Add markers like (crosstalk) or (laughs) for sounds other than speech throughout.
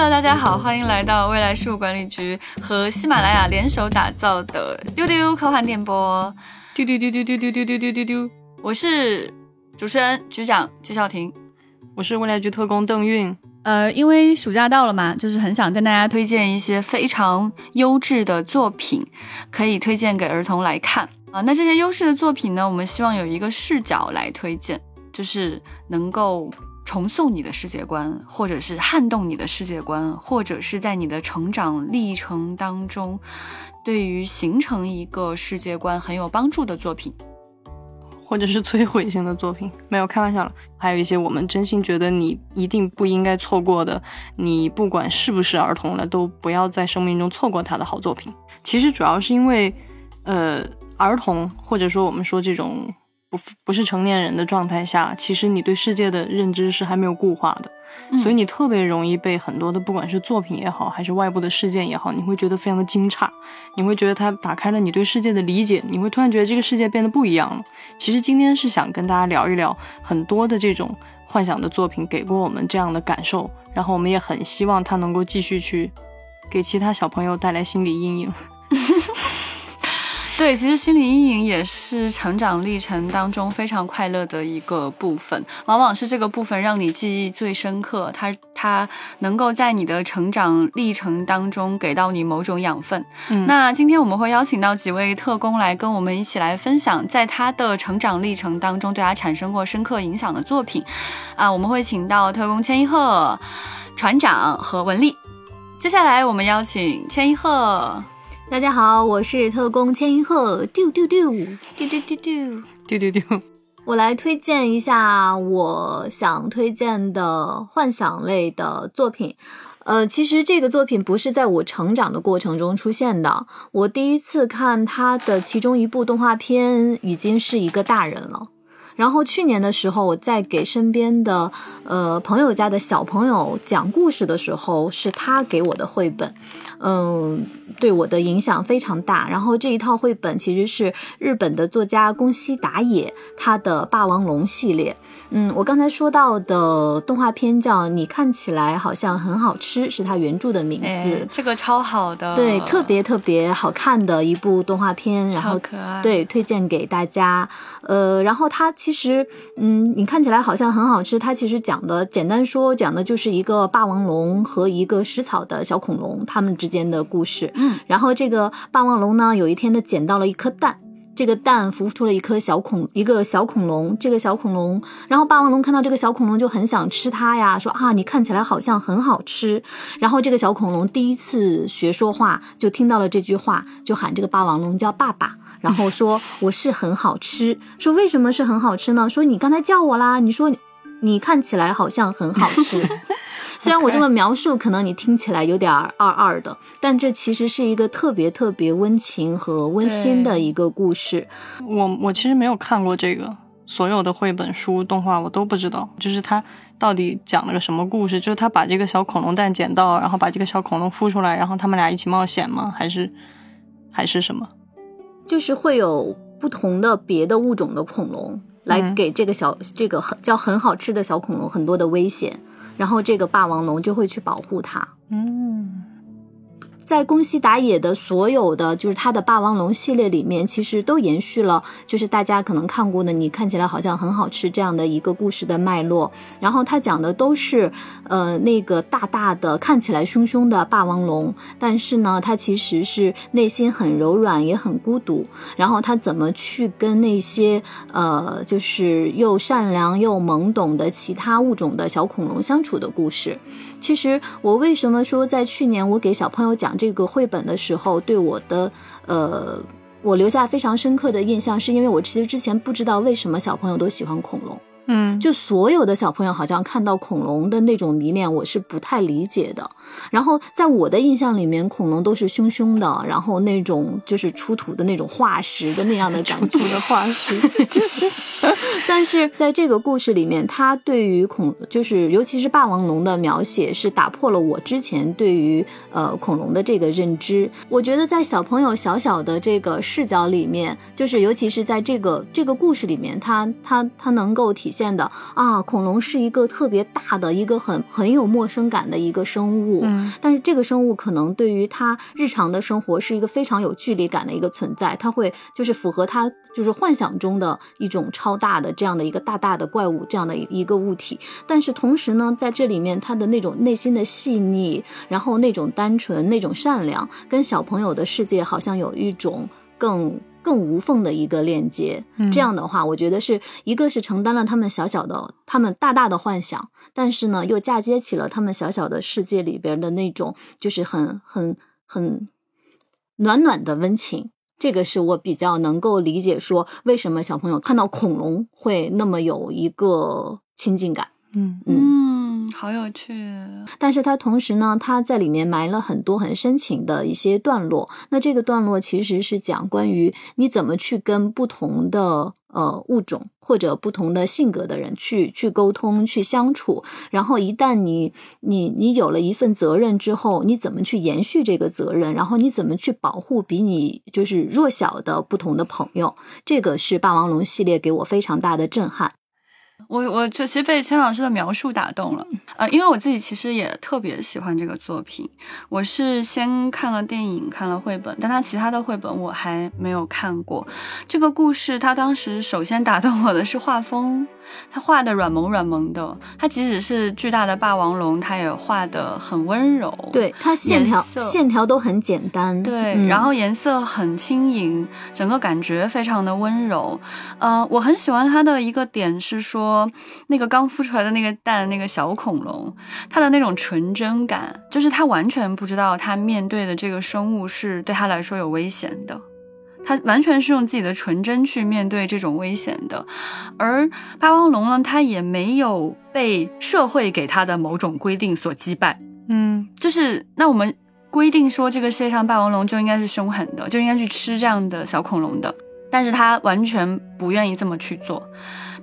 Hello，大家好，欢迎来到未来事务管理局和喜马拉雅联手打造的丢丢科幻电波。丢丢丢丢丢丢丢丢丢丢丢，我是主持人局长季少廷，我是未来局特工邓韵。呃，因为暑假到了嘛，就是很想跟大家推荐一些非常优质的作品，可以推荐给儿童来看啊。那这些优质的作品呢，我们希望有一个视角来推荐，就是能够。重塑你的世界观，或者是撼动你的世界观，或者是在你的成长历程当中，对于形成一个世界观很有帮助的作品，或者是摧毁性的作品，没有开玩笑了。还有一些我们真心觉得你一定不应该错过的，你不管是不是儿童了，都不要在生命中错过他的好作品。其实主要是因为，呃，儿童或者说我们说这种。不不是成年人的状态下，其实你对世界的认知是还没有固化的，所以你特别容易被很多的不管是作品也好，还是外部的事件也好，你会觉得非常的惊诧，你会觉得它打开了你对世界的理解，你会突然觉得这个世界变得不一样了。其实今天是想跟大家聊一聊很多的这种幻想的作品给过我们这样的感受，然后我们也很希望它能够继续去给其他小朋友带来心理阴影。(laughs) 对，其实心理阴影也是成长历程当中非常快乐的一个部分，往往是这个部分让你记忆最深刻，它它能够在你的成长历程当中给到你某种养分。嗯，那今天我们会邀请到几位特工来跟我们一起来分享，在他的成长历程当中对他产生过深刻影响的作品。啊，我们会请到特工千一鹤、船长和文丽。接下来我们邀请千一鹤。大家好，我是特工千一鹤，丢丢丢丢丢丢丢丢丢丢。我来推荐一下我想推荐的幻想类的作品。呃，其实这个作品不是在我成长的过程中出现的，我第一次看它的其中一部动画片已经是一个大人了。然后去年的时候，我在给身边的呃朋友家的小朋友讲故事的时候，是他给我的绘本。嗯，对我的影响非常大。然后这一套绘本其实是日本的作家宫西达也他的霸王龙系列。嗯，我刚才说到的动画片叫《你看起来好像很好吃》，是他原著的名字。这个超好的，对，特别特别好看的一部动画片。然后，对，推荐给大家。呃，然后它其实，嗯，你看起来好像很好吃。它其实讲的，简单说讲的就是一个霸王龙和一个食草的小恐龙，他们之间的故事。嗯，然后这个霸王龙呢，有一天它捡到了一颗蛋。这个蛋孵出了一颗小恐，一个小恐龙。这个小恐龙，然后霸王龙看到这个小恐龙就很想吃它呀，说啊，你看起来好像很好吃。然后这个小恐龙第一次学说话，就听到了这句话，就喊这个霸王龙叫爸爸，然后说我是很好吃。说为什么是很好吃呢？说你刚才叫我啦，你说你看起来好像很好吃。(laughs) 虽然我这么描述，可能你听起来有点二二的，但这其实是一个特别特别温情和温馨的一个故事。我我其实没有看过这个，所有的绘本书、动画我都不知道，就是它到底讲了个什么故事？就是他把这个小恐龙蛋捡到，然后把这个小恐龙孵出来，然后他们俩一起冒险吗？还是还是什么？就是会有不同的别的物种的恐龙来给这个小这个很叫很好吃的小恐龙很多的危险。然后这个霸王龙就会去保护它。嗯。在宫西达也的所有的就是他的霸王龙系列里面，其实都延续了就是大家可能看过的，你看起来好像很好吃这样的一个故事的脉络。然后他讲的都是呃那个大大的看起来凶凶的霸王龙，但是呢，他其实是内心很柔软也很孤独。然后他怎么去跟那些呃就是又善良又懵懂的其他物种的小恐龙相处的故事。其实我为什么说在去年我给小朋友讲这个绘本的时候，对我的呃，我留下非常深刻的印象，是因为我其实之前不知道为什么小朋友都喜欢恐龙。嗯，就所有的小朋友好像看到恐龙的那种迷恋，我是不太理解的。然后在我的印象里面，恐龙都是凶凶的，然后那种就是出土的那种化石的那样的感觉的化石。(laughs) 但是在这个故事里面，他对于恐就是尤其是霸王龙的描写，是打破了我之前对于呃恐龙的这个认知。我觉得在小朋友小小的这个视角里面，就是尤其是在这个这个故事里面，他他他能够体现。现的啊，恐龙是一个特别大的一个很很有陌生感的一个生物，嗯，但是这个生物可能对于它日常的生活是一个非常有距离感的一个存在，它会就是符合它就是幻想中的一种超大的这样的一个大大的怪物这样的一个物体，但是同时呢，在这里面它的那种内心的细腻，然后那种单纯、那种善良，跟小朋友的世界好像有一种更。更无缝的一个链接，这样的话，我觉得是一个是承担了他们小小的、他们大大的幻想，但是呢，又嫁接起了他们小小的世界里边的那种，就是很、很、很暖暖的温情。这个是我比较能够理解，说为什么小朋友看到恐龙会那么有一个亲近感。嗯嗯，好有趣。但是它同时呢，它在里面埋了很多很深情的一些段落。那这个段落其实是讲关于你怎么去跟不同的呃物种或者不同的性格的人去去沟通、去相处。然后一旦你你你有了一份责任之后，你怎么去延续这个责任？然后你怎么去保护比你就是弱小的不同的朋友？这个是霸王龙系列给我非常大的震撼。我我就其实被千老师的描述打动了，呃，因为我自己其实也特别喜欢这个作品。我是先看了电影，看了绘本，但他其他的绘本我还没有看过。这个故事，他当时首先打动我的是画风，他画的软萌软萌的。他即使是巨大的霸王龙，他也画的很温柔。对，它线条线条都很简单。对，然后颜色很轻盈，整个感觉非常的温柔。呃，我很喜欢他的一个点是说。说那个刚孵出来的那个蛋，那个小恐龙，它的那种纯真感，就是它完全不知道它面对的这个生物是对他来说有危险的，他完全是用自己的纯真去面对这种危险的。而霸王龙呢，它也没有被社会给它的某种规定所击败。嗯，就是那我们规定说这个世界上霸王龙就应该是凶狠的，就应该去吃这样的小恐龙的，但是他完全不愿意这么去做。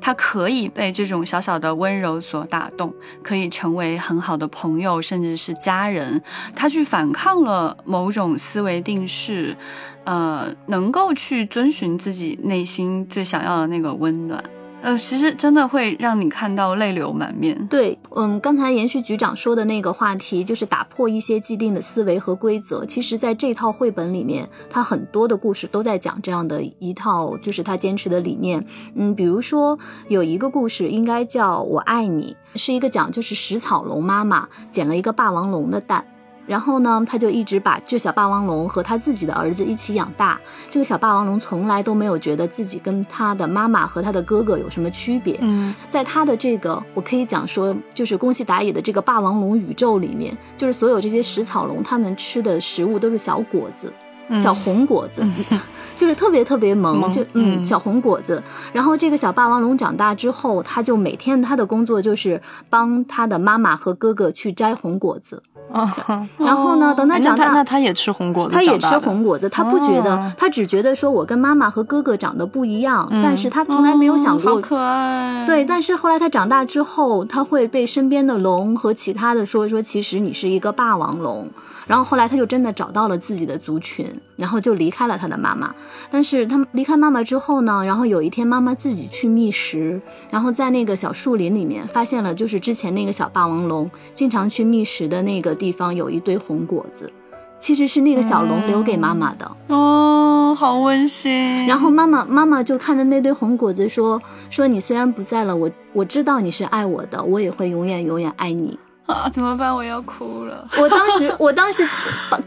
他可以被这种小小的温柔所打动，可以成为很好的朋友，甚至是家人。他去反抗了某种思维定势，呃，能够去遵循自己内心最想要的那个温暖。呃，其实真的会让你看到泪流满面。对，嗯，刚才延续局长说的那个话题，就是打破一些既定的思维和规则。其实，在这套绘本里面，它很多的故事都在讲这样的一套，就是他坚持的理念。嗯，比如说有一个故事，应该叫我爱你，是一个讲就是食草龙妈妈捡了一个霸王龙的蛋。然后呢，他就一直把这小霸王龙和他自己的儿子一起养大。这个小霸王龙从来都没有觉得自己跟他的妈妈和他的哥哥有什么区别。嗯，在他的这个，我可以讲说，就是宫西达也的这个霸王龙宇宙里面，就是所有这些食草龙，他们吃的食物都是小果子，小红果子，(laughs) 就是特别特别萌，就嗯，小红果子。然后这个小霸王龙长大之后，他就每天他的工作就是帮他的妈妈和哥哥去摘红果子。啊，然后呢？等他长大，那他也吃红果子，他也吃红果子。他不觉得，他只觉得说我跟妈妈和哥哥长得不一样，但是他从来没有想过，好可爱。对，但是后来他长大之后，他会被身边的龙和其他的说说，其实你是一个霸王龙。然后后来他就真的找到了自己的族群，然后就离开了他的妈妈。但是他离开妈妈之后呢？然后有一天妈妈自己去觅食，然后在那个小树林里面发现了，就是之前那个小霸王龙经常去觅食的那个地方有一堆红果子，其实是那个小龙留给妈妈的。哦，好温馨。然后妈妈妈妈就看着那堆红果子说：“说你虽然不在了，我我知道你是爱我的，我也会永远永远爱你。” (laughs) 啊，怎么办？我要哭了。(laughs) 我当时，我当时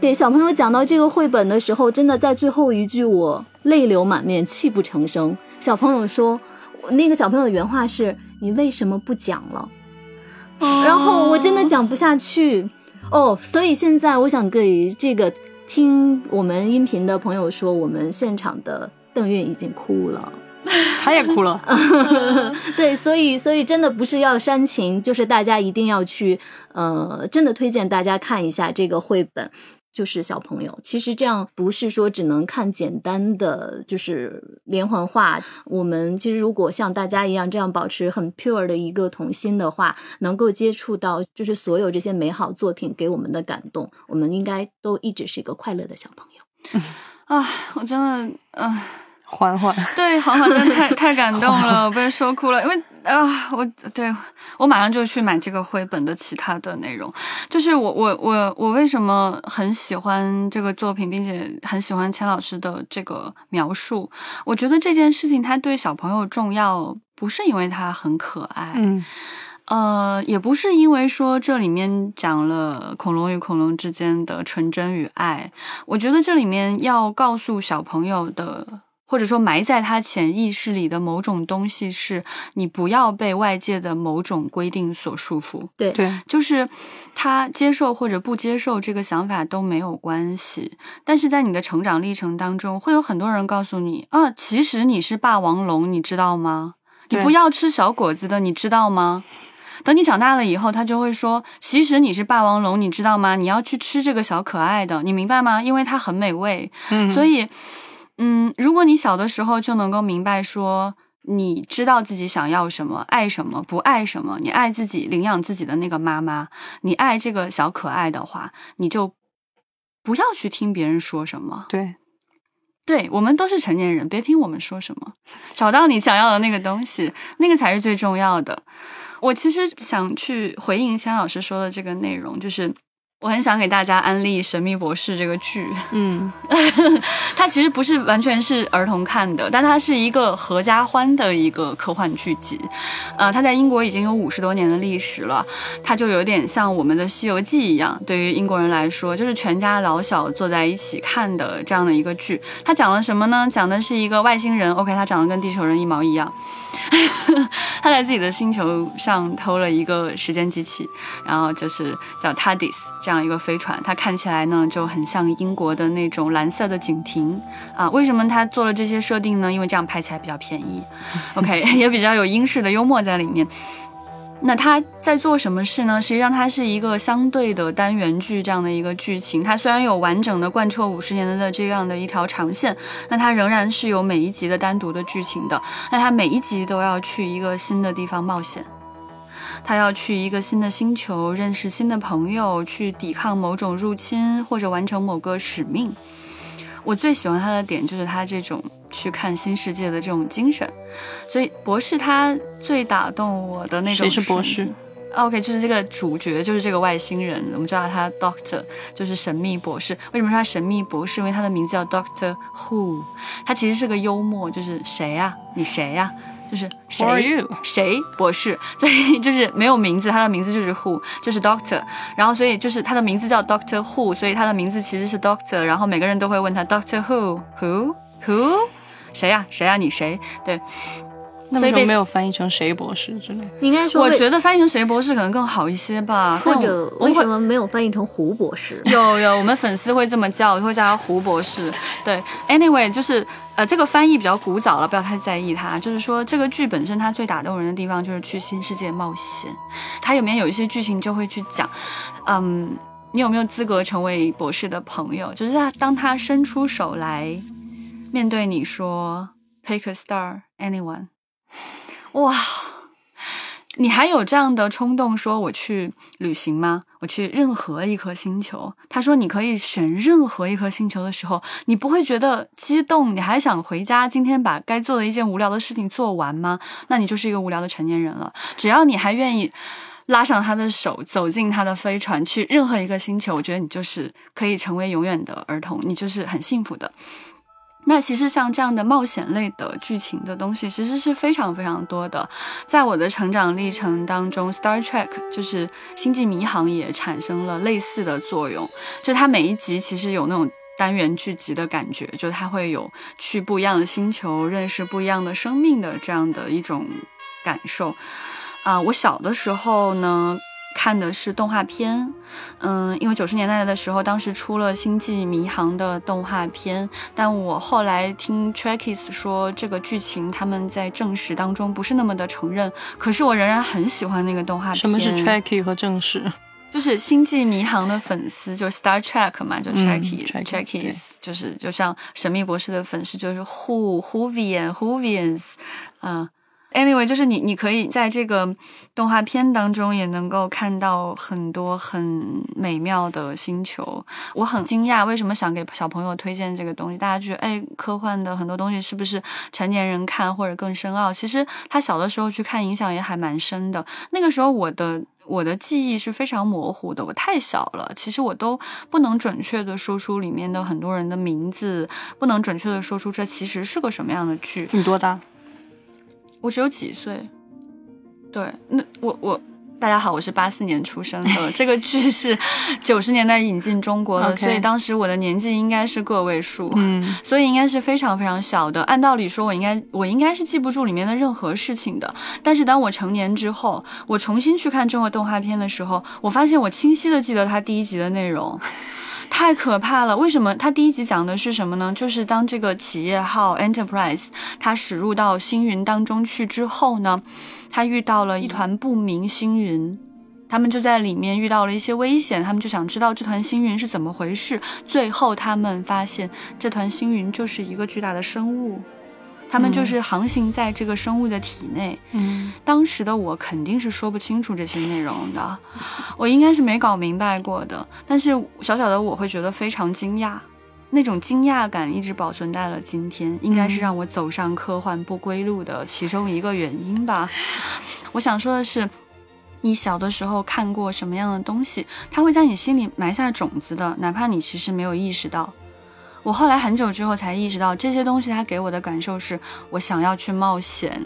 给小朋友讲到这个绘本的时候，真的在最后一句我泪流满面，泣不成声。小朋友说，那个小朋友的原话是：“你为什么不讲了？”然后我真的讲不下去哦。所以现在我想给这个听我们音频的朋友说，我们现场的邓韵已经哭了。(laughs) 他也哭了，(laughs) 对，所以所以真的不是要煽情，就是大家一定要去，呃，真的推荐大家看一下这个绘本，就是小朋友，其实这样不是说只能看简单的就是连环画，我们其实如果像大家一样这样保持很 pure 的一个童心的话，能够接触到就是所有这些美好作品给我们的感动，我们应该都一直是一个快乐的小朋友。(laughs) 啊，我真的，啊。缓缓，(laughs) 对，缓缓真的太太感动了，我被说哭了。因为啊，我对我马上就去买这个绘本的其他的内容。就是我我我我为什么很喜欢这个作品，并且很喜欢钱老师的这个描述？我觉得这件事情它对小朋友重要，不是因为它很可爱，嗯，呃，也不是因为说这里面讲了恐龙与恐龙之间的纯真与爱。我觉得这里面要告诉小朋友的。或者说埋在他潜意识里的某种东西，是你不要被外界的某种规定所束缚。对对，就是他接受或者不接受这个想法都没有关系。但是在你的成长历程当中，会有很多人告诉你啊，其实你是霸王龙，你知道吗？你不要吃小果子的，你知道吗？等你长大了以后，他就会说，其实你是霸王龙，你知道吗？你要去吃这个小可爱的，你明白吗？因为它很美味。嗯，所以。嗯，如果你小的时候就能够明白说，你知道自己想要什么，爱什么，不爱什么，你爱自己领养自己的那个妈妈，你爱这个小可爱的话，你就不要去听别人说什么。对，对我们都是成年人，别听我们说什么，找到你想要的那个东西，那个才是最重要的。我其实想去回应千老师说的这个内容，就是。我很想给大家安利《神秘博士》这个剧，(laughs) 嗯，它其实不是完全是儿童看的，但它是一个合家欢的一个科幻剧集。呃，它在英国已经有五十多年的历史了，它就有点像我们的《西游记》一样，对于英国人来说，就是全家老小坐在一起看的这样的一个剧。它讲了什么呢？讲的是一个外星人，OK，他长得跟地球人一毛一样，(laughs) 他在自己的星球上偷了一个时间机器，然后就是叫 TARDIS。这样一个飞船，它看起来呢就很像英国的那种蓝色的警亭啊。为什么它做了这些设定呢？因为这样拍起来比较便宜。(laughs) OK，也比较有英式的幽默在里面。那他在做什么事呢？实际上它是一个相对的单元剧这样的一个剧情。它虽然有完整的贯彻五十年的这样的一条长线，那它仍然是有每一集的单独的剧情的。那它每一集都要去一个新的地方冒险。他要去一个新的星球，认识新的朋友，去抵抗某种入侵，或者完成某个使命。我最喜欢他的点就是他这种去看新世界的这种精神。所以博士他最打动我的那种。谁是博士？OK，就是这个主角，就是这个外星人。我们叫他 Doctor，就是神秘博士。为什么说他神秘博士？因为他的名字叫 Doctor Who。他其实是个幽默，就是谁呀？你谁呀？就是谁谁博士，(laughs) 所以就是没有名字，他的名字就是 Who，就是 Doctor，然后所以就是他的名字叫 Doctor Who，所以他的名字其实是 Doctor，然后每个人都会问他 Doctor Who Who Who，谁呀谁呀你谁？对。那为什么没有翻译成谁博士之类？你应该说，我觉得翻译成谁博士可能更好一些吧。或者为什么没有翻译成胡博士？(laughs) 有有，我们粉丝会这么叫，会叫他胡博士。对，anyway，就是呃，这个翻译比较古早了，不要太在意它。就是说，这个剧本身它最打动人的地方就是去新世界冒险。它里面有一些剧情就会去讲，嗯，你有没有资格成为博士的朋友？就是他当他伸出手来面对你说，pick a star，anyone。哇，你还有这样的冲动说我去旅行吗？我去任何一颗星球。他说你可以选任何一颗星球的时候，你不会觉得激动？你还想回家今天把该做的一件无聊的事情做完吗？那你就是一个无聊的成年人了。只要你还愿意拉上他的手，走进他的飞船去任何一个星球，我觉得你就是可以成为永远的儿童，你就是很幸福的。那其实像这样的冒险类的剧情的东西，其实是非常非常多的。在我的成长历程当中，《Star Trek》就是《星际迷航》也产生了类似的作用。就它每一集其实有那种单元剧集的感觉，就它会有去不一样的星球认识不一样的生命的这样的一种感受。啊，我小的时候呢。看的是动画片，嗯，因为九十年代的时候，当时出了《星际迷航》的动画片，但我后来听 Trekkies 说这个剧情他们在正史当中不是那么的承认，可是我仍然很喜欢那个动画片。什么是 Trekkie 和正史？(laughs) 就是《星际迷航》的粉丝，就 Star Trek 嘛，就 Trekkies，Trekkies，就是就像神秘博士的粉丝，就是 Who Whovian Whovians，嗯。Anyway，就是你，你可以在这个动画片当中也能够看到很多很美妙的星球。我很惊讶，为什么想给小朋友推荐这个东西？大家觉得，哎，科幻的很多东西是不是成年人看或者更深奥？其实他小的时候去看，影响也还蛮深的。那个时候我的我的记忆是非常模糊的，我太小了，其实我都不能准确的说出里面的很多人的名字，不能准确的说出这其实是个什么样的剧。你多大？我只有几岁，对，那我我大家好，我是八四年出生的，这个剧是 (laughs) 九十年代引进中国的，所以当时我的年纪应该是个位数，嗯，所以应该是非常非常小的。按道理说，我应该我应该是记不住里面的任何事情的。但是当我成年之后，我重新去看中国动画片的时候，我发现我清晰的记得它第一集的内容。(laughs) 太可怕了！为什么？他第一集讲的是什么呢？就是当这个企业号 Enterprise 它驶入到星云当中去之后呢，它遇到了一团不明星云，他们就在里面遇到了一些危险，他们就想知道这团星云是怎么回事。最后他们发现，这团星云就是一个巨大的生物。他们就是航行在这个生物的体内。嗯，当时的我肯定是说不清楚这些内容的，我应该是没搞明白过的。但是小小的我会觉得非常惊讶，那种惊讶感一直保存在了今天，应该是让我走上科幻不归路的其中一个原因吧。我想说的是，你小的时候看过什么样的东西，它会在你心里埋下种子的，哪怕你其实没有意识到。我后来很久之后才意识到，这些东西它给我的感受是，我想要去冒险，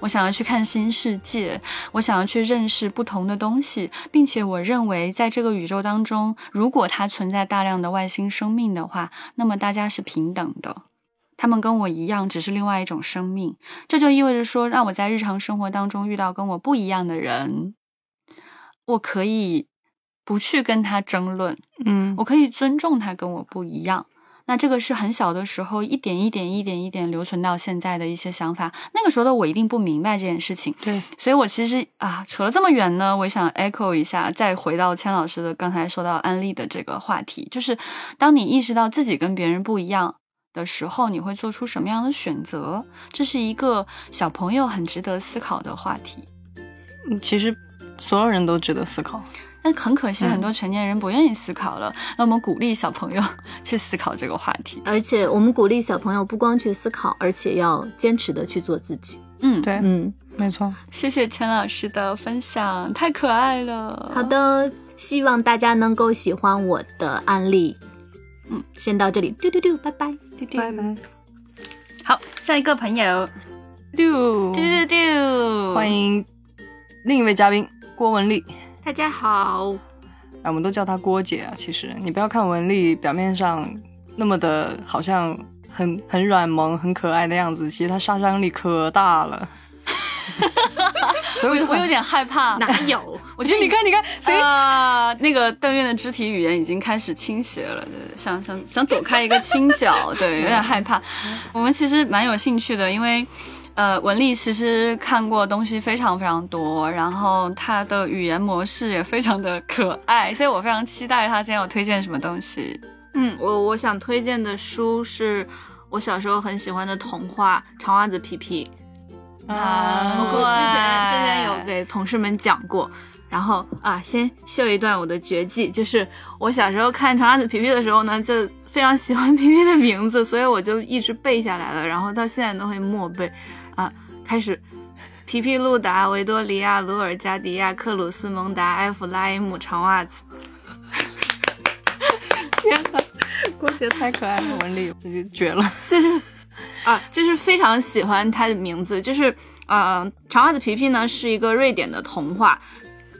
我想要去看新世界，我想要去认识不同的东西，并且我认为在这个宇宙当中，如果它存在大量的外星生命的话，那么大家是平等的，他们跟我一样，只是另外一种生命。这就意味着说，让我在日常生活当中遇到跟我不一样的人，我可以不去跟他争论，嗯，我可以尊重他跟我不一样。那这个是很小的时候，一点一点、一点一点留存到现在的一些想法。那个时候的我一定不明白这件事情，对，所以我其实啊，扯了这么远呢，我想 echo 一下，再回到千老师的刚才说到安利的这个话题，就是当你意识到自己跟别人不一样的时候，你会做出什么样的选择？这是一个小朋友很值得思考的话题。嗯，其实所有人都值得思考。但很可惜，很多成年人不愿意思考了。那我们鼓励小朋友 (laughs) 去思考这个话题，而且我们鼓励小朋友不光去思考，而且要坚持的去做自己。嗯，对，嗯，没错。谢谢钱老师的分享，太可爱了。好的，希望大家能够喜欢我的案例。嗯，先到这里，丢丢丢，拜拜，丢丢，拜拜。好，下一个朋友，丢丢丢丢，欢迎另一位嘉宾郭文丽。大家好，哎，我们都叫她郭姐啊。其实你不要看文丽表面上那么的，好像很很软萌、很可爱的样子，其实她杀伤力可大了。(laughs) 所以我有点害怕。哪有？我觉得你看，你看，谁啊？那个邓院的肢体语言已经开始倾斜了，想想想躲开一个倾角，对，有点害怕。我们其实蛮有兴趣的，因为。呃，文丽其实看过东西非常非常多，然后她的语言模式也非常的可爱，所以我非常期待她今天有推荐什么东西。嗯，我我想推荐的书是我小时候很喜欢的童话《长袜子皮皮》啊，我之前之前有给同事们讲过。然后啊，先秀一段我的绝技，就是我小时候看《长袜子皮皮》的时候呢，就非常喜欢皮皮的名字，所以我就一直背下来了，然后到现在都会默背。啊，开始，皮皮、露达、维多利亚、鲁尔加迪亚、克鲁斯、蒙达、埃弗拉伊姆、长袜子。天呐，郭姐太可爱了，文丽这就绝了。(laughs) 就 (laughs) 是啊，就是非常喜欢他的名字，就是呃，长袜子皮皮呢是一个瑞典的童话，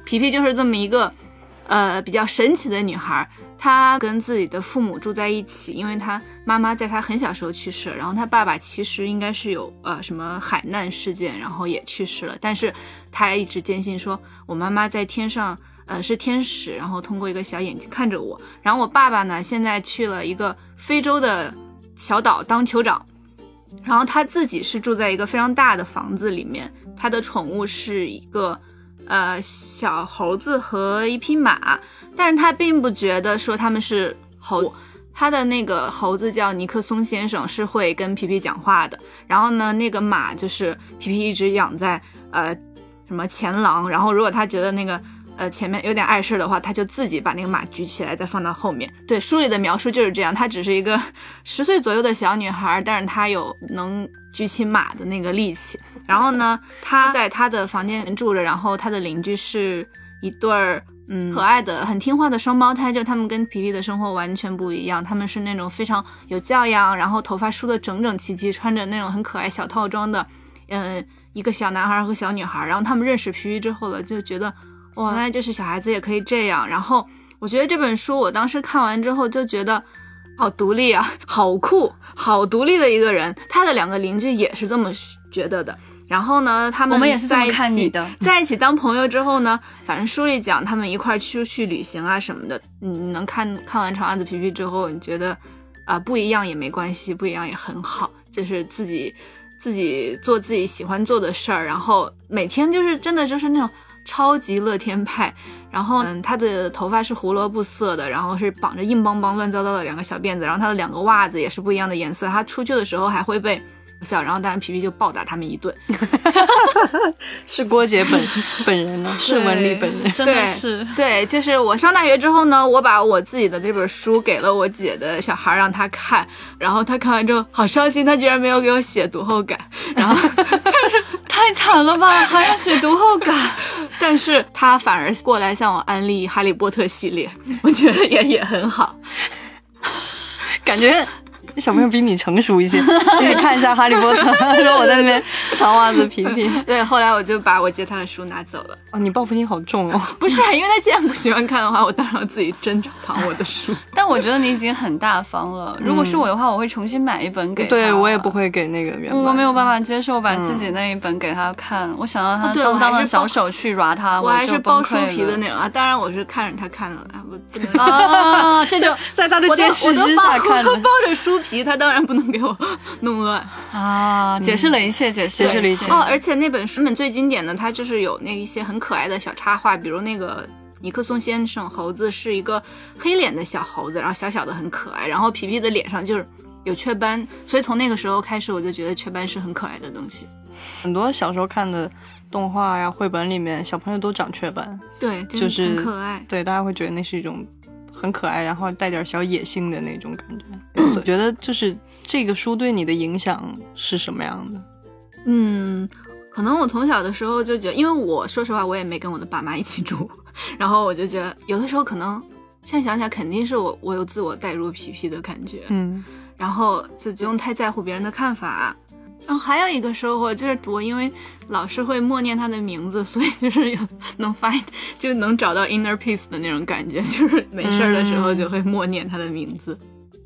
皮皮就是这么一个呃比较神奇的女孩。她跟自己的父母住在一起，因为他妈妈在他很小时候去世，然后他爸爸其实应该是有呃什么海难事件，然后也去世了，但是他一直坚信说，我妈妈在天上，呃是天使，然后通过一个小眼睛看着我，然后我爸爸呢现在去了一个非洲的小岛当酋长，然后他自己是住在一个非常大的房子里面，他的宠物是一个呃小猴子和一匹马。但是他并不觉得说他们是猴，他的那个猴子叫尼克松先生，是会跟皮皮讲话的。然后呢，那个马就是皮皮一直养在呃什么前廊，然后如果他觉得那个。呃，前面有点碍事的话，他就自己把那个马举起来，再放到后面。对，书里的描述就是这样。她只是一个 (laughs) 十岁左右的小女孩，但是她有能举起马的那个力气。然后呢，她在她的房间住着，然后她的邻居是一对儿嗯可爱的、很听话的双胞胎，就他们跟皮皮的生活完全不一样。他们是那种非常有教养，然后头发梳得整整齐齐，穿着那种很可爱小套装的，嗯，一个小男孩和小女孩。然后他们认识皮皮之后了，就觉得哇。原来就是小孩子也可以这样，然后我觉得这本书我当时看完之后就觉得好独立啊，好酷，好独立的一个人。他的两个邻居也是这么觉得的。然后呢，他们我们也是在一起的，(laughs) 在一起当朋友之后呢，反正书里讲他们一块出去旅行啊什么的。你能看看完《长袜子皮皮》之后，你觉得啊不一样也没关系，不一样也很好，就是自己自己做自己喜欢做的事儿，然后每天就是真的就是那种。超级乐天派，然后嗯，他的头发是胡萝卜色的，然后是绑着硬邦邦、乱糟糟的两个小辫子，然后他的两个袜子也是不一样的颜色。他出去的时候还会被。笑，然后当然皮皮就暴打他们一顿。(laughs) 是郭姐本 (laughs) 本人呢？是文丽本人？真的是对，就是我上大学之后呢，我把我自己的这本书给了我姐的小孩让他看，然后他看完之后好伤心，他居然没有给我写读后感，然后 (laughs) 太惨了吧，还要写读后感，但是他反而过来向我安利《哈利波特》系列，我觉得也也很好，感觉。小朋友比你成熟一些，请你看一下《哈利波特》。说我在那边长袜子皮皮。对，后来我就把我借他的书拿走了。哦，你报复心好重哦。不是，因为他既然不喜欢看的话，我当然要自己珍藏我的书。(laughs) 但我觉得你已经很大方了。如果是我的话，我会重新买一本给他。对我也不会给那个原我没有办法接受把自己那一本给他看。我想到他脏脏的小手去抓他，我还是包书皮的那种啊。当然我是看着他看的，我啊，这就在他的监视之下看的。包着书皮，他当然不能。给我弄乱啊！解释了一切，解释了一切哦。而且那本书本最经典的，它就是有那一些很可爱的小插画，比如那个尼克松先生猴子是一个黑脸的小猴子，然后小小的很可爱。然后皮皮的脸上就是有雀斑，所以从那个时候开始，我就觉得雀斑是很可爱的东西。很多小时候看的动画呀、绘本里面，小朋友都长雀斑，对，就是很可爱。对，大家会觉得那是一种。很可爱，然后带点小野性的那种感觉。我觉得就是这个书对你的影响是什么样的？嗯，可能我从小的时候就觉得，因为我说实话，我也没跟我的爸妈一起住，然后我就觉得有的时候可能现在想想，肯定是我我有自我代入皮皮的感觉。嗯，然后就不用太在乎别人的看法。然后还有一个收获就是，我因为老是会默念他的名字，所以就是有能 find 就能找到 inner peace 的那种感觉，就是没事儿的时候就会默念他的名字。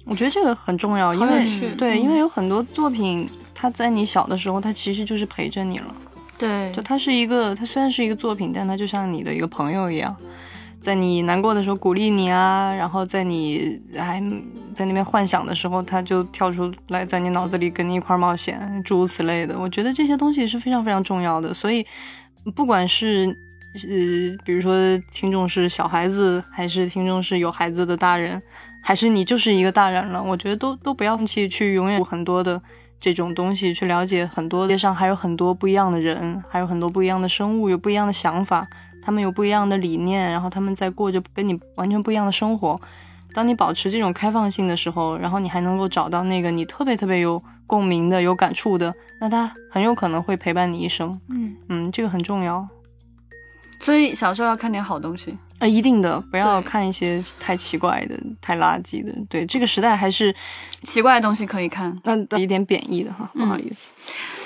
我觉得这个很重要，因为对，因为有很多作品，它在你小的时候，它其实就是陪着你了。对，就它是一个，它虽然是一个作品，但它就像你的一个朋友一样。在你难过的时候鼓励你啊，然后在你还在那边幻想的时候，他就跳出来在你脑子里跟你一块冒险，诸如此类的。我觉得这些东西是非常非常重要的。所以，不管是呃，比如说听众是小孩子，还是听众是有孩子的大人，还是你就是一个大人了，我觉得都都不要放弃去永远很多的这种东西，去了解很多街上还有很多不一样的人，还有很多不一样的生物，有不一样的想法。他们有不一样的理念，然后他们在过着跟你完全不一样的生活。当你保持这种开放性的时候，然后你还能够找到那个你特别特别有共鸣的、有感触的，那他很有可能会陪伴你一生。嗯嗯，这个很重要。所以小时候要看点好东西啊，一定的，不要看一些太奇怪的、太垃圾的。对，这个时代还是奇怪的东西可以看，那一点贬义的哈，不好意思。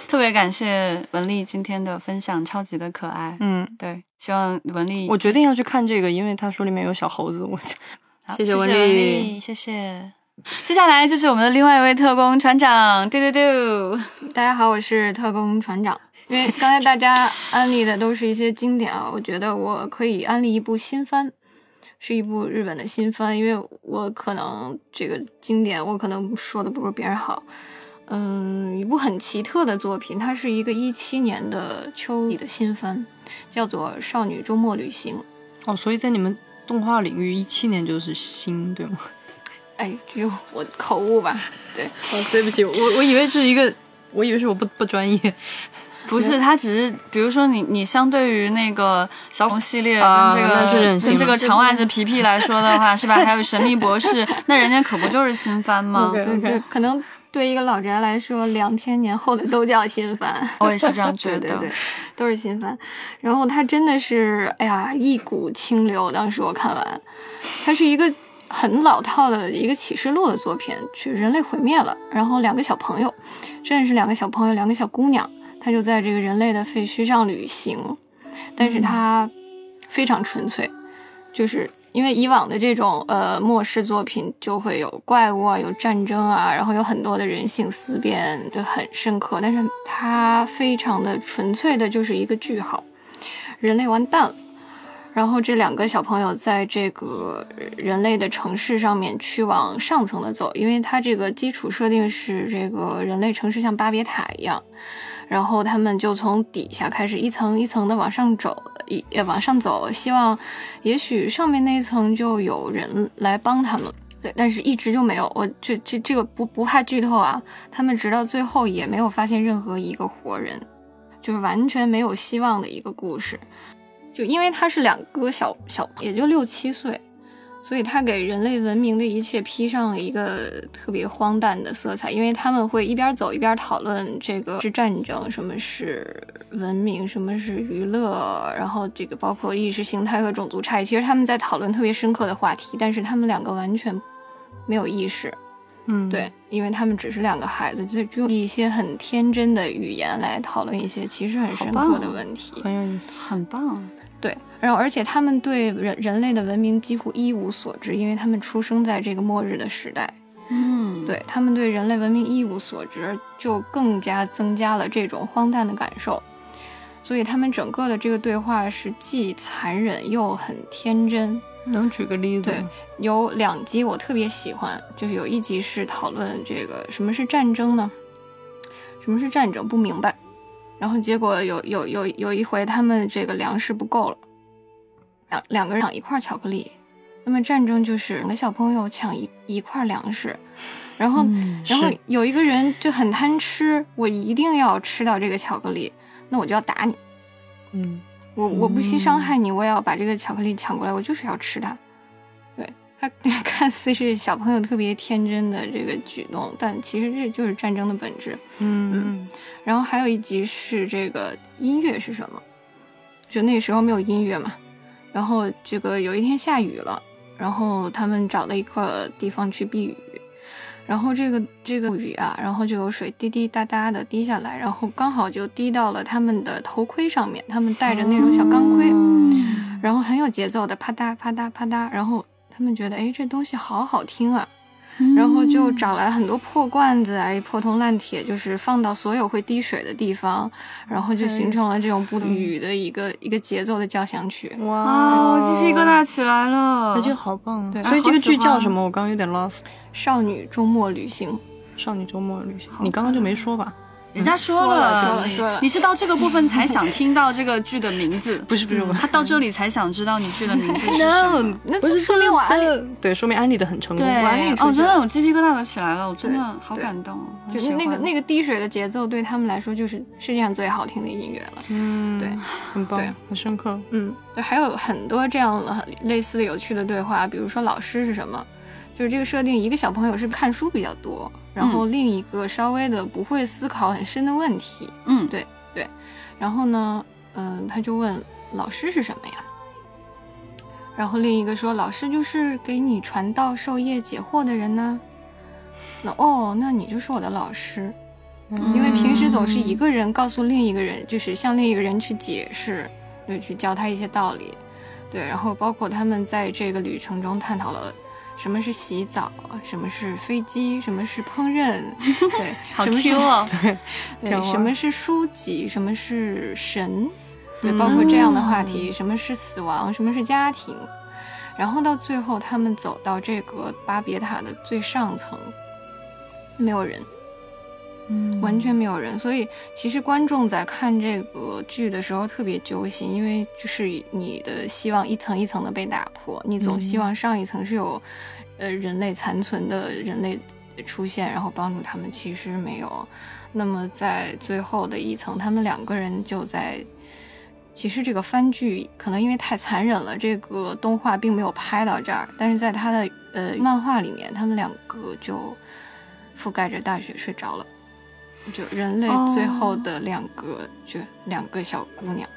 特别感谢文丽今天的分享，超级的可爱。嗯，对，希望文丽，我决定要去看这个，因为他说里面有小猴子。我 (laughs) 谢谢文丽，谢谢。接下来就是我们的另外一位特工船长，丢丢丢。大家好，我是特工船长。因为刚才大家安利的都是一些经典啊，我觉得我可以安利一部新番，是一部日本的新番，因为我可能这个经典，我可能说的不如别人好。嗯，一部很奇特的作品，它是一个一七年的秋季的新番，叫做《少女周末旅行》。哦，所以在你们动画领域，一七年就是新，对吗？(laughs) 哎，就我口误吧，对，哦，对不起，我我以为是一个，我以为是我不不专业，(laughs) 不是，它只是比如说你你相对于那个小红系列啊跟这个跟这个长袜子皮皮来说的话，是吧？还有神秘博士，(laughs) 那人家可不就是新番吗对对，可能对一个老宅来说，两千年后的都叫新番。我也是这样觉得。对对对，都是新番。然后它真的是，哎呀，一股清流。当时我看完，它是一个很老套的一个启示录的作品，去人类毁灭了，然后两个小朋友，真的是两个小朋友，两个小姑娘，她就在这个人类的废墟上旅行，但是她非常纯粹，就是。因为以往的这种呃末世作品就会有怪物啊，有战争啊，然后有很多的人性思辨，就很深刻。但是它非常的纯粹的，就是一个句号，人类完蛋了。然后这两个小朋友在这个人类的城市上面去往上层的走，因为它这个基础设定是这个人类城市像巴别塔一样，然后他们就从底下开始一层一层的往上走，也也往上走，希望也许上面那一层就有人来帮他们。对，但是一直就没有。我这这这个不不怕剧透啊，他们直到最后也没有发现任何一个活人，就是完全没有希望的一个故事。就因为他是两个小小，也就六七岁，所以他给人类文明的一切披上了一个特别荒诞的色彩。因为他们会一边走一边讨论这个是战争，什么是文明，什么是娱乐，然后这个包括意识形态和种族差异。其实他们在讨论特别深刻的话题，但是他们两个完全没有意识。嗯，对，因为他们只是两个孩子，就就用一些很天真的语言来讨论一些其实很深刻的问题。很有意思。很棒。对，然后而且他们对人人类的文明几乎一无所知，因为他们出生在这个末日的时代。嗯，对他们对人类文明一无所知，就更加增加了这种荒诞的感受。所以他们整个的这个对话是既残忍又很天真。能举个例子对？有两集我特别喜欢，就是有一集是讨论这个什么是战争呢？什么是战争？不明白。然后结果有有有有一回他们这个粮食不够了，两两个人抢一块巧克力。那么战争就是两个小朋友抢一一块粮食，然后、嗯然后有一个人就很贪吃，我一定要吃到这个巧克力，那我就要打你。嗯，我我不惜伤害你，我也要把这个巧克力抢过来，我就是要吃它。(laughs) 看似是小朋友特别天真的这个举动，但其实这就是战争的本质。嗯嗯然后还有一集是这个音乐是什么？就那时候没有音乐嘛，然后这个有一天下雨了，然后他们找了一块地方去避雨，然后这个这个雨啊，然后就有水滴滴答答的滴下来，然后刚好就滴到了他们的头盔上面，他们戴着那种小钢盔，嗯然后很有节奏的啪嗒啪嗒啪嗒，然后他们觉得哎这东西好好听啊，然后就找来很多破罐子啊，破铜烂铁，就是放到所有会滴水的地方，然后就形成了这种不雨的一个一个节奏的交响曲。哇鸡皮疙瘩起来了。哎，这个好棒啊！对所以这个剧叫什么？我刚刚有点 lost。少女周末旅行，少女周末旅行，你刚刚就没说吧？人家说说了了，说了说了你是到这个部分才想 (laughs) 听到这个剧的名字，不是不是，他到这里才想知道你剧的名字是 (laughs) 什么。那不是说明我安利的，对，说明安利的很成功。对，哦，真的，我鸡皮疙瘩都起来了，我真的好感动哦。就是那个那个，个滴水的节奏，对他们来说就是世界上最好听的音乐了。嗯，对，很棒对，很深刻。嗯，对还有很多这样的类似的有趣的对话，比如说老师是什么？就是这个设定，一个小朋友是看书比较多，然后另一个稍微的不会思考很深的问题。嗯，对对然后呢，嗯、他就问老师是什么呀？然后另一个说老师就是给你传道授业解惑的人呢。那哦，那你就是我的老师，因为平时总是一个人告诉另一个人，就是向另一个人去解释，就，去教他一些道理，对，然后包括他们在这个旅程中探讨了。什么是洗澡？什么是飞机？什么是烹饪？(laughs) 对，好什么是。(laughs) 对，(laughs) 对，什么是书籍？什么是神？对，包括这样的话题，什么是死亡？什么是家庭？然后到最后，他们走到这个巴别塔的最上层，没有人，嗯，完全没有人。所以其实观众在看这个剧的时候特别揪心，因为就是你的希望一层一层的被打破，你总希望上一层是有呃人类残存的人类出现，然后帮助他们，其实没有。那么在最后的一层，他们两个人就在。其实这个番剧可能因为太残忍了，这个动画并没有拍到这儿。但是在他的呃漫画里面，他们两个就覆盖着大雪睡着了，就人类最后的两个，就两个小姑娘，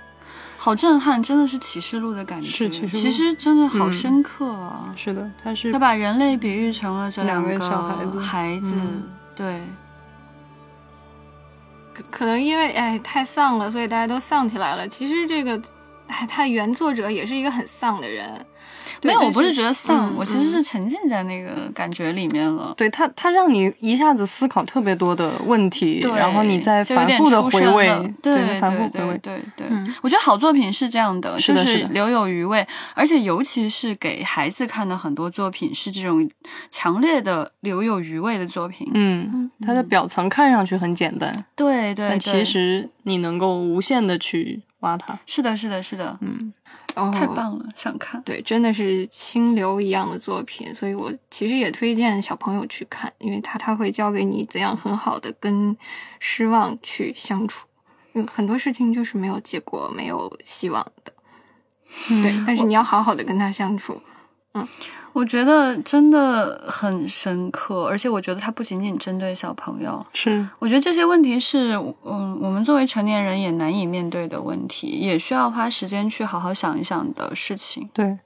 好震撼，真的是启示录的感觉。是启示录，其实真的好深刻啊。是的，他是他把人类比喻成了这两个小孩子，孩子，对。可能因为哎太丧了，所以大家都丧起来了。其实这个，哎，他原作者也是一个很丧的人。没有，我不是觉得丧，我其实是沉浸在那个感觉里面了。对他，他让你一下子思考特别多的问题，然后你再反复的回味，对，反复回味，对对。我觉得好作品是这样的，就是留有余味，而且尤其是给孩子看的很多作品是这种强烈的留有余味的作品。嗯，它的表层看上去很简单，对对，但其实你能够无限的去挖它。是的，是的，是的，嗯。太棒了，想看。对，真的是清流一样的作品，所以我其实也推荐小朋友去看，因为他他会教给你怎样很好的跟失望去相处。嗯，很多事情就是没有结果、没有希望的。对，但是你要好好的跟他相处。嗯。我觉得真的很深刻，而且我觉得它不仅仅针对小朋友。是，我觉得这些问题是，嗯，我们作为成年人也难以面对的问题，也需要花时间去好好想一想的事情。对，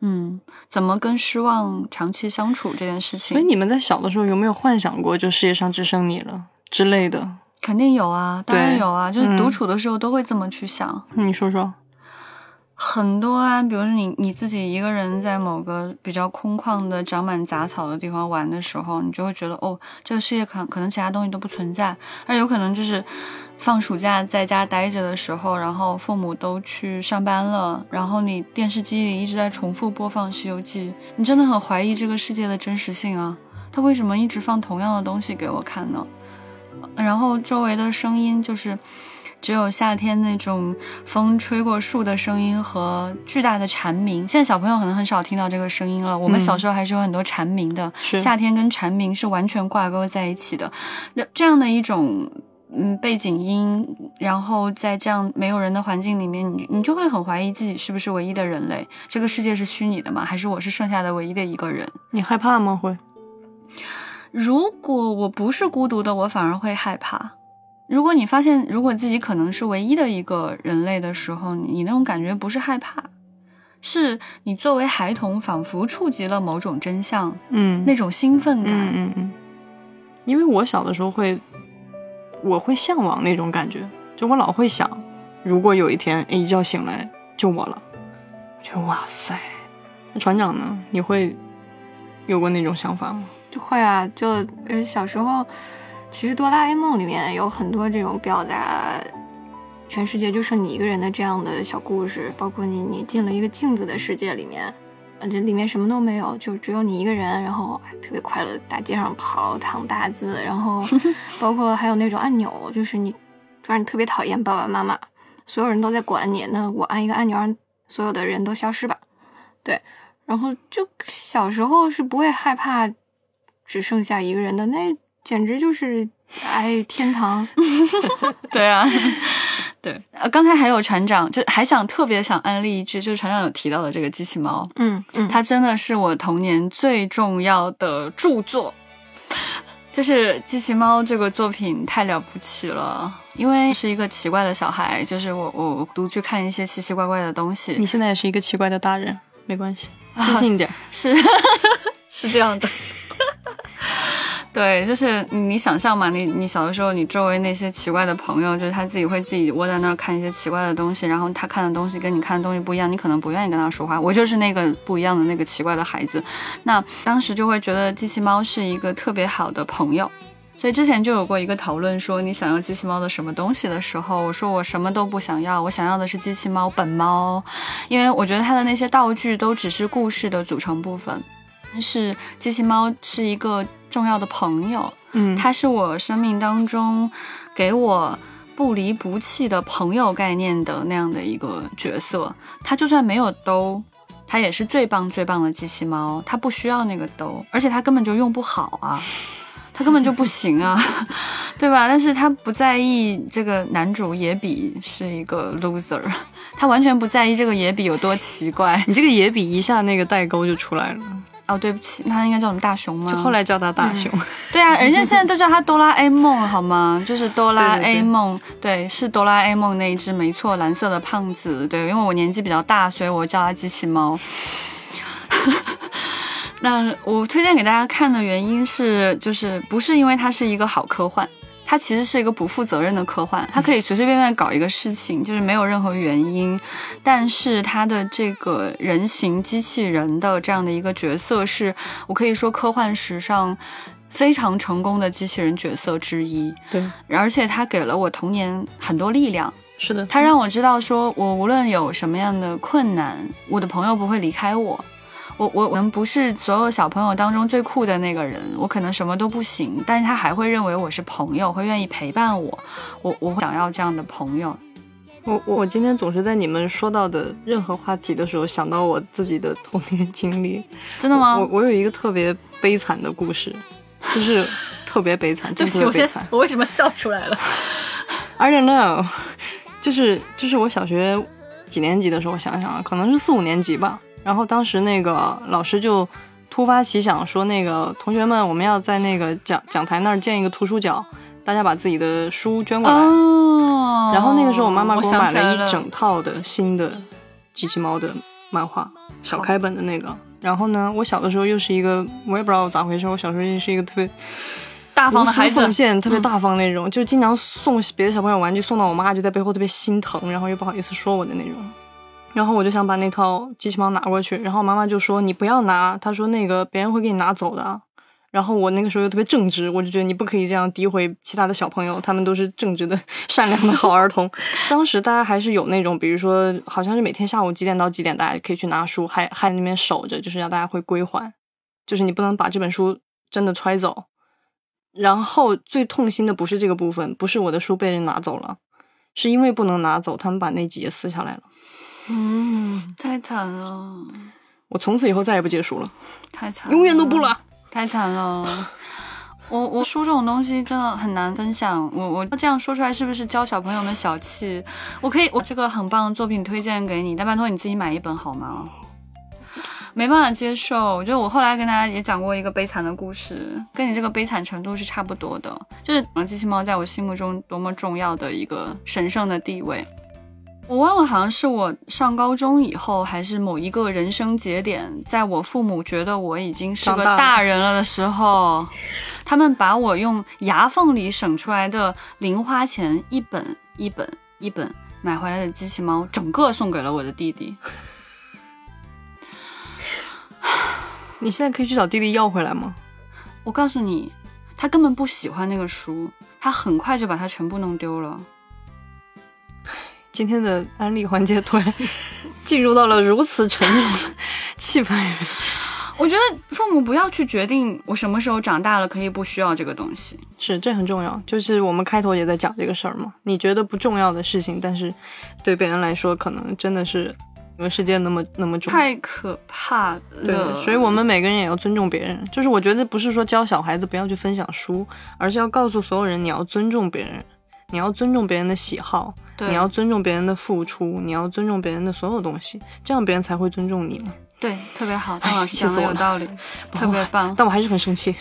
嗯，怎么跟失望长期相处这件事情？所以你们在小的时候有没有幻想过，就世界上只剩你了之类的？肯定有啊，当然有啊，就是独处的时候都会这么去想。你说说。很多啊，比如说你你自己一个人在某个比较空旷的、长满杂草的地方玩的时候，你就会觉得哦，这个世界可可能其他东西都不存在。而有可能就是放暑假在家待着的时候，然后父母都去上班了，然后你电视机里一直在重复播放《西游记》，你真的很怀疑这个世界的真实性啊！他为什么一直放同样的东西给我看呢？然后周围的声音就是。只有夏天那种风吹过树的声音和巨大的蝉鸣。现在小朋友可能很少听到这个声音了。我们小时候还是有很多蝉鸣的。夏天跟蝉鸣是完全挂钩在一起的。那这样的一种嗯背景音，然后在这样没有人的环境里面，你你就会很怀疑自己是不是唯一的人类？这个世界是虚拟的吗？还是我是剩下的唯一的一个人？你害怕吗？会？如果我不是孤独的，我反而会害怕。如果你发现，如果自己可能是唯一的一个人类的时候，你那种感觉不是害怕，是你作为孩童仿佛触及了某种真相，嗯，那种兴奋感，嗯嗯。因为我小的时候会，我会向往那种感觉，就我老会想，如果有一天一觉醒来就我了，觉得哇塞。那船长呢？你会有过那种想法吗？就会啊，就呃小时候。其实《哆啦 A 梦》里面有很多这种表达全世界就剩你一个人的这样的小故事，包括你你进了一个镜子的世界里面，这里面什么都没有，就只有你一个人，然后特别快乐，大街上跑，躺大字，然后 (laughs) 包括还有那种按钮，就是你突然特别讨厌爸爸妈妈，所有人都在管你，那我按一个按钮，让所有的人都消失吧。对，然后就小时候是不会害怕只剩下一个人的那。简直就是哎，天堂！(laughs) 对啊，对。呃，刚才还有船长，就还想特别想安利一句，就是船长有提到的这个机器猫，嗯嗯，它真的是我童年最重要的著作。(laughs) 就是机器猫这个作品太了不起了，因为是一个奇怪的小孩，就是我我独去看一些奇奇怪怪的东西。你现在也是一个奇怪的大人，没关系，自信一点。是 (laughs) 是这样的。(laughs) 对，就是你想象嘛，你你小的时候，你周围那些奇怪的朋友，就是他自己会自己窝在那儿看一些奇怪的东西，然后他看的东西跟你看的东西不一样，你可能不愿意跟他说话。我就是那个不一样的那个奇怪的孩子，那当时就会觉得机器猫是一个特别好的朋友，所以之前就有过一个讨论，说你想要机器猫的什么东西的时候，我说我什么都不想要，我想要的是机器猫本猫，因为我觉得它的那些道具都只是故事的组成部分。是机器猫是一个重要的朋友，嗯，它是我生命当中给我不离不弃的朋友概念的那样的一个角色。他就算没有兜，他也是最棒最棒的机器猫。他不需要那个兜，而且他根本就用不好啊，他根本就不行啊，(laughs) 对吧？但是他不在意这个男主野比是一个 loser，他完全不在意这个野比有多奇怪。你这个野比一下那个代沟就出来了。哦，对不起，他应该叫我们大熊吗？就后来叫他大熊。对啊，人家现在都叫他哆啦 A 梦，好吗？(laughs) 就是哆啦 A 梦，对，是哆啦 A 梦那一只，没错，蓝色的胖子。对，因为我年纪比较大，所以我叫他机器猫。(laughs) 那我推荐给大家看的原因是，就是不是因为它是一个好科幻。它其实是一个不负责任的科幻，它可以随随便便搞一个事情，就是没有任何原因。但是它的这个人形机器人的这样的一个角色，是我可以说科幻史上非常成功的机器人角色之一。对，而且它给了我童年很多力量。是的，它让我知道，说我无论有什么样的困难，我的朋友不会离开我。我我我们不是所有小朋友当中最酷的那个人，我可能什么都不行，但是他还会认为我是朋友，会愿意陪伴我，我我想要这样的朋友。我我今天总是在你们说到的任何话题的时候想到我自己的童年经历，真的吗？我我有一个特别悲惨的故事，就是特别悲惨，(laughs) 真特别悲惨。我为什么笑出来了？I don't know，就是就是我小学几年级的时候，我想想啊，可能是四五年级吧。然后当时那个老师就突发奇想说：“那个同学们，我们要在那个讲讲台那儿建一个图书角，大家把自己的书捐过来。”哦。然后那个时候我妈妈给我买了一整套的新的机器猫的漫画，小开本的那个。然后呢，我小的时候又是一个，我也不知道咋回事，我小时候又是一个特别大方的孩子，奉献特别大方那种，就经常送别的小朋友玩具，送到我妈就在背后特别心疼，然后又不好意思说我的那种。然后我就想把那套机器猫拿过去，然后妈妈就说：“你不要拿。”她说：“那个别人会给你拿走的。”然后我那个时候又特别正直，我就觉得你不可以这样诋毁其他的小朋友，他们都是正直的、善良的好儿童。(laughs) 当时大家还是有那种，比如说，好像是每天下午几点到几点，大家可以去拿书，还还那边守着，就是让大家会归还，就是你不能把这本书真的揣走。然后最痛心的不是这个部分，不是我的书被人拿走了，是因为不能拿走，他们把那几页撕下来了。嗯，太惨了！我从此以后再也不借书了，太惨，永远都不了，太惨了。我我书这种东西真的很难分享，我我这样说出来是不是教小朋友们小气？我可以，我这个很棒的作品推荐给你，但拜托你自己买一本好吗？没办法接受。我觉得我后来跟大家也讲过一个悲惨的故事，跟你这个悲惨程度是差不多的，就是机器猫在我心目中多么重要的一个神圣的地位。我忘了，好像是我上高中以后，还是某一个人生节点，在我父母觉得我已经是个大人了的时候，他们把我用牙缝里省出来的零花钱一本一本一本买回来的机器猫，整个送给了我的弟弟。(laughs) 你现在可以去找弟弟要回来吗？我告诉你，他根本不喜欢那个书，他很快就把它全部弄丢了。今天的安利环节突然 (laughs) 进入到了如此沉重的 (laughs) 气氛里面。我觉得父母不要去决定我什么时候长大了可以不需要这个东西，是这很重要。就是我们开头也在讲这个事儿嘛。你觉得不重要的事情，但是对别人来说，可能真的是整个世界那么那么重。太可怕了。对，所以我们每个人也要尊重别人。就是我觉得不是说教小孩子不要去分享书，而是要告诉所有人你要尊重别人，你要尊重别人的喜好。你要尊重别人的付出，你要尊重别人的所有东西，这样别人才会尊重你嘛。对，特别好，汤老师讲的有道理，特别棒。但我还是很生气。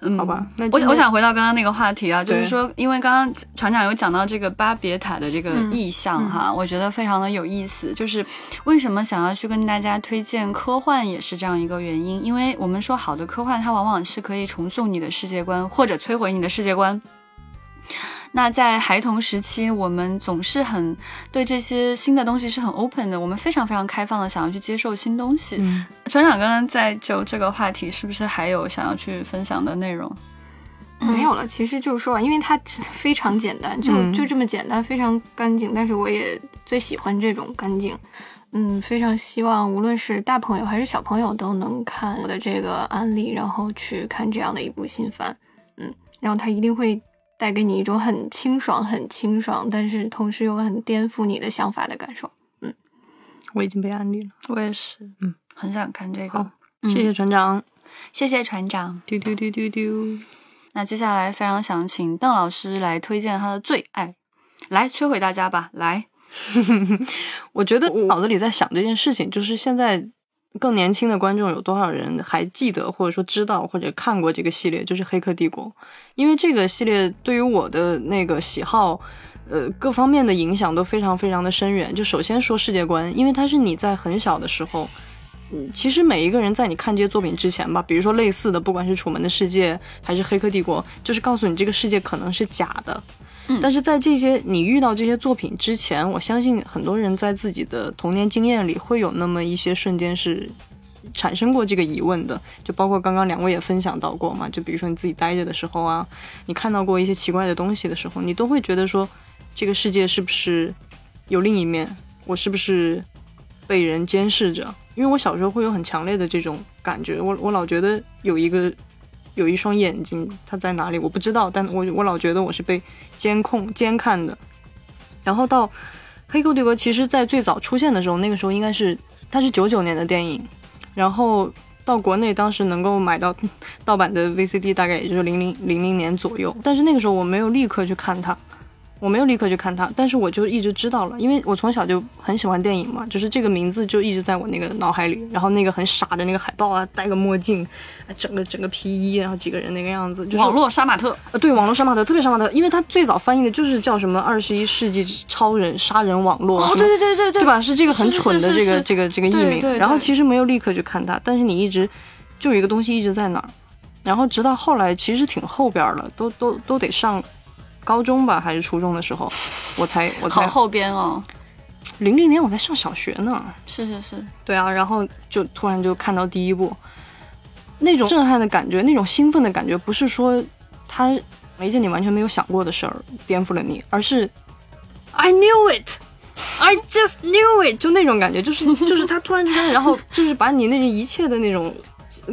嗯，好吧，那我我想回到刚刚那个话题啊，就是说，因为刚刚船长有讲到这个巴别塔的这个意象哈，我觉得非常的有意思。就是为什么想要去跟大家推荐科幻，也是这样一个原因。因为我们说好的科幻，它往往是可以重塑你的世界观，或者摧毁你的世界观。那在孩童时期，我们总是很对这些新的东西是很 open 的，我们非常非常开放的，想要去接受新东西。船长刚刚在就这个话题，是不是还有想要去分享的内容？没有了，其实就是说，因为它非常简单，就就这么简单，非常干净。但是我也最喜欢这种干净。嗯，非常希望无论是大朋友还是小朋友都能看我的这个案例，然后去看这样的一部新番。嗯，然后他一定会带给你一种很清爽、很清爽，但是同时又很颠覆你的想法的感受。嗯，我已经被安利了，我也是，嗯，很想看这个。好，谢谢船长，谢谢船长。丢丢丢丢丢。那接下来非常想请邓老师来推荐他的最爱，来摧毁大家吧，来。(laughs) 我觉得我脑子里在想这件事情，就是现在更年轻的观众有多少人还记得或者说知道或者看过这个系列，就是《黑客帝国》。因为这个系列对于我的那个喜好，呃，各方面的影响都非常非常的深远。就首先说世界观，因为它是你在很小的时候，其实每一个人在你看这些作品之前吧，比如说类似的，不管是《楚门的世界》还是《黑客帝国》，就是告诉你这个世界可能是假的。但是在这些你遇到这些作品之前，我相信很多人在自己的童年经验里会有那么一些瞬间是产生过这个疑问的，就包括刚刚两位也分享到过嘛，就比如说你自己待着的时候啊，你看到过一些奇怪的东西的时候，你都会觉得说这个世界是不是有另一面，我是不是被人监视着？因为我小时候会有很强烈的这种感觉，我我老觉得有一个。有一双眼睛，它在哪里？我不知道，但我我老觉得我是被监控、监看的。然后到《黑客帝国》，其实在最早出现的时候，那个时候应该是它是九九年的电影，然后到国内当时能够买到 (laughs) 盗版的 VCD，大概也就是零零零零年左右。但是那个时候我没有立刻去看它。我没有立刻去看它，但是我就一直知道了，因为我从小就很喜欢电影嘛，就是这个名字就一直在我那个脑海里。然后那个很傻的那个海报啊，戴个墨镜，整个整个皮衣，然后几个人那个样子，就是网络杀马特。呃，对，网络杀马特特别杀马特，因为它最早翻译的就是叫什么二十一世纪超人杀人网络。哦，对对对对对，对吧？是这个很蠢的这个这个这个译名。然后其实没有立刻去看它，但是你一直就有一个东西一直在那儿，然后直到后来其实挺后边了，都都都得上。高中吧，还是初中的时候，我才我才后边哦，零零年我在上小学呢。是是是，对啊，然后就突然就看到第一部，那种震撼的感觉，那种兴奋的感觉，不是说他一件你完全没有想过的事儿颠覆了你，而是 I knew it, I just knew it，就那种感觉，就是 (laughs) 就是他突然之间，然后就是把你那种一切的那种。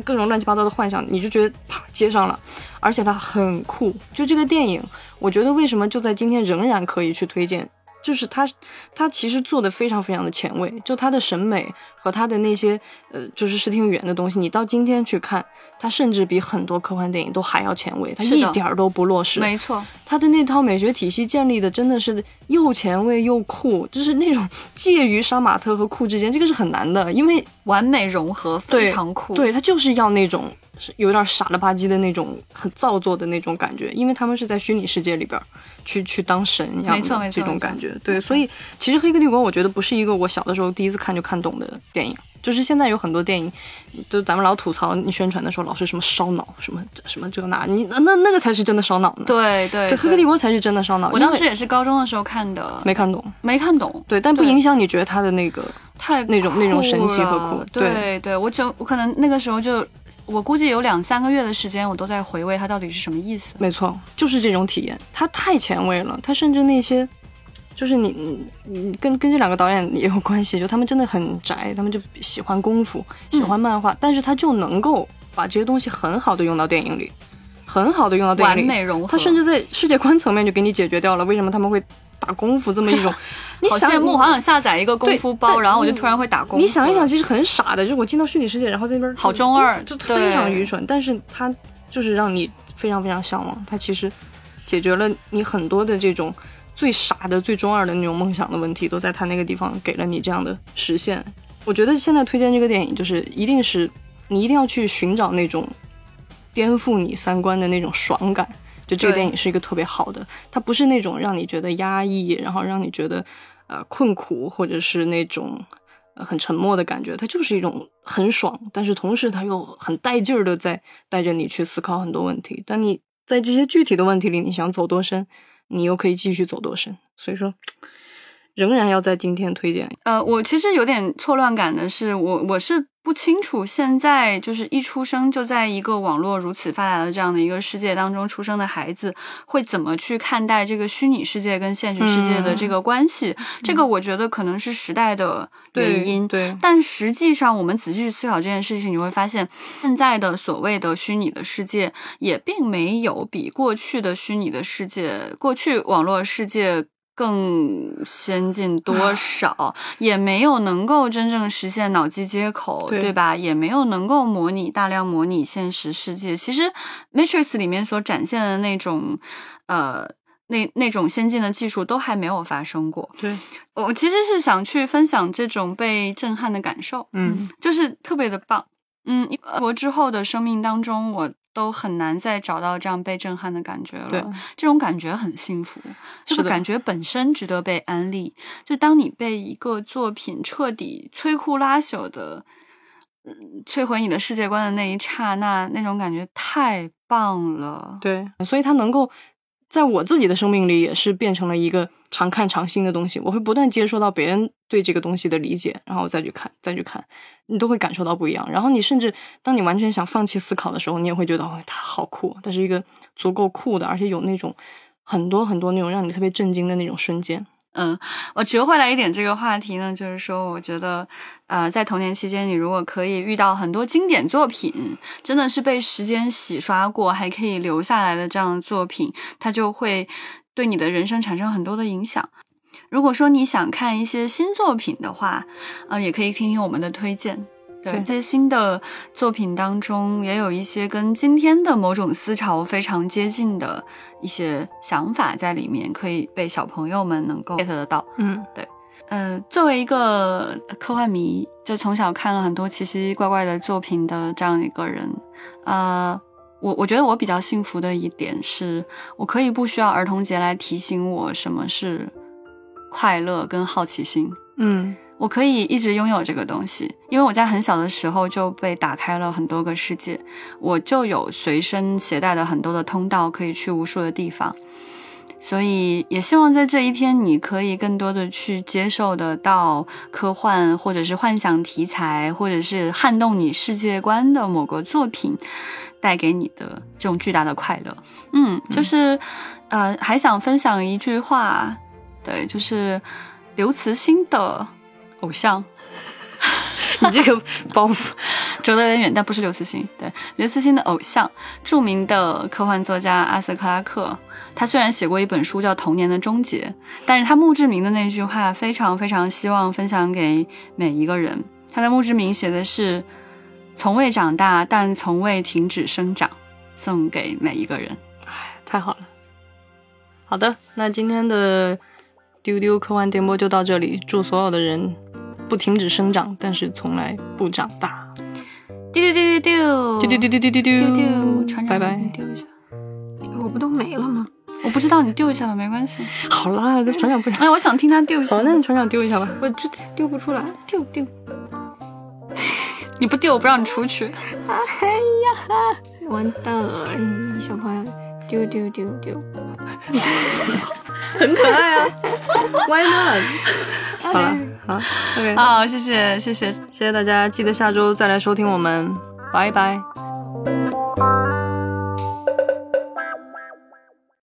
各种乱七八糟的幻想，你就觉得啪接上了，而且它很酷。就这个电影，我觉得为什么就在今天仍然可以去推荐。就是他，他其实做的非常非常的前卫，就他的审美和他的那些呃，就是视听语言的东西，你到今天去看，他甚至比很多科幻电影都还要前卫，他一点儿都不落实。没错，他的那套美学体系建立的真的是又前卫又酷，就是那种介于杀马特和酷之间，这个是很难的，因为完美融合，非常酷。对他就是要那种有点傻了吧唧的那种很造作的那种感觉，因为他们是在虚拟世界里边。去去当神一样的这种感觉，对，所以其实《黑客帝国》我觉得不是一个我小的时候第一次看就看懂的电影，就是现在有很多电影，就咱们老吐槽你宣传的时候老是什么烧脑，什么什么这那，你那那个才是真的烧脑呢。对对，《黑客帝国》才是真的烧脑。我当时也是高中的时候看的，没看懂，没看懂。对，但不影响你觉得他的那个太那种那种神奇和酷。对对，我就我可能那个时候就。我估计有两三个月的时间，我都在回味它到底是什么意思。没错，就是这种体验，它太前卫了。它甚至那些，就是你，你跟跟这两个导演也有关系，就他们真的很宅，他们就喜欢功夫，喜欢漫画，但是他就能够把这些东西很好的用到电影里，很好的用到电影里，完美融合。他甚至在世界观层面就给你解决掉了为什么他们会。打功夫这么一种，(laughs) 好羡慕，好想下载一个功夫包，然后我就突然会打功夫。你想一想，其实很傻的，就是我进到虚拟世界，然后在那边好中二，就非常愚蠢。但是它就是让你非常非常向往，它其实解决了你很多的这种最傻的、最中二的那种梦想的问题，都在它那个地方给了你这样的实现。我觉得现在推荐这个电影，就是一定是你一定要去寻找那种颠覆你三观的那种爽感。就这个电影是一个特别好的，它不是那种让你觉得压抑，然后让你觉得呃困苦，或者是那种很沉默的感觉，它就是一种很爽，但是同时它又很带劲儿的在带着你去思考很多问题。但你在这些具体的问题里，你想走多深，你又可以继续走多深。所以说，仍然要在今天推荐。呃，我其实有点错乱感的是，我我是不清楚现在就是一出生就在一个网络如此发达的这样的一个世界当中出生的孩子会怎么去看待这个虚拟世界跟现实世界的这个关系？这个我觉得可能是时代的原因。对，但实际上我们仔细去思考这件事情，你会发现现在的所谓的虚拟的世界也并没有比过去的虚拟的世界、过去网络世界。更先进多少，也没有能够真正实现脑机接口，对吧？也没有能够模拟大量模拟现实世界。其实《Matrix》里面所展现的那种，呃，那那种先进的技术都还没有发生过。对，我其实是想去分享这种被震撼的感受，嗯，就是特别的棒。嗯，一博之后的生命当中，我。都很难再找到这样被震撼的感觉了。对，这种感觉很幸福，这个感觉本身值得被安利。就当你被一个作品彻底摧枯拉朽的，嗯，摧毁你的世界观的那一刹那，那种感觉太棒了。对，所以它能够。在我自己的生命里，也是变成了一个常看常新的东西。我会不断接受到别人对这个东西的理解，然后再去看，再去看，你都会感受到不一样。然后你甚至当你完全想放弃思考的时候，你也会觉得哦，它好酷，它是一个足够酷的，而且有那种很多很多那种让你特别震惊的那种瞬间。嗯，我折回来一点这个话题呢，就是说，我觉得，呃，在童年期间，你如果可以遇到很多经典作品，真的是被时间洗刷过，还可以留下来的这样的作品，它就会对你的人生产生很多的影响。如果说你想看一些新作品的话，呃，也可以听听我们的推荐。对，在新的作品当中，也有一些跟今天的某种思潮非常接近的一些想法在里面，可以被小朋友们能够 get 得到。嗯，对，呃，作为一个科幻迷，就从小看了很多奇奇怪怪的作品的这样一个人，呃，我我觉得我比较幸福的一点是，我可以不需要儿童节来提醒我什么是快乐跟好奇心。嗯。我可以一直拥有这个东西，因为我在很小的时候就被打开了很多个世界，我就有随身携带的很多的通道，可以去无数的地方。所以也希望在这一天，你可以更多的去接受得到科幻或者是幻想题材，或者是撼动你世界观的某个作品带给你的这种巨大的快乐。嗯，就是呃，还想分享一句话，对，就是刘慈欣的。偶像，(laughs) 你这个包袱走得有点远，但不是刘慈欣。对，刘慈欣的偶像，著名的科幻作家阿瑟克拉克。他虽然写过一本书叫《童年的终结》，但是他墓志铭的那句话非常非常希望分享给每一个人。他的墓志铭写的是：“从未长大，但从未停止生长。”送给每一个人。哎，太好了。好的，那今天的丢丢科幻电波就到这里。祝所有的人。不停止生长，但是从来不长大。丢丢丢丢丢丢丢丢丢丢丢丢丢，拜拜。丢一下，我不都没了吗？我不知道，你丢一下吧，没关系。好啦，这船长不。哎，我想听他丢一下。好，那你船长丢一下吧。我这丢不出来，丢丢。(laughs) 你不丢，我不让你出去。哎呀，完蛋了！小朋友，丢丢丢丢。(laughs) 很可爱啊，(laughs) Why not？好了，好，OK，好，谢谢，谢谢，谢谢大家，记得下周再来收听我们，拜拜。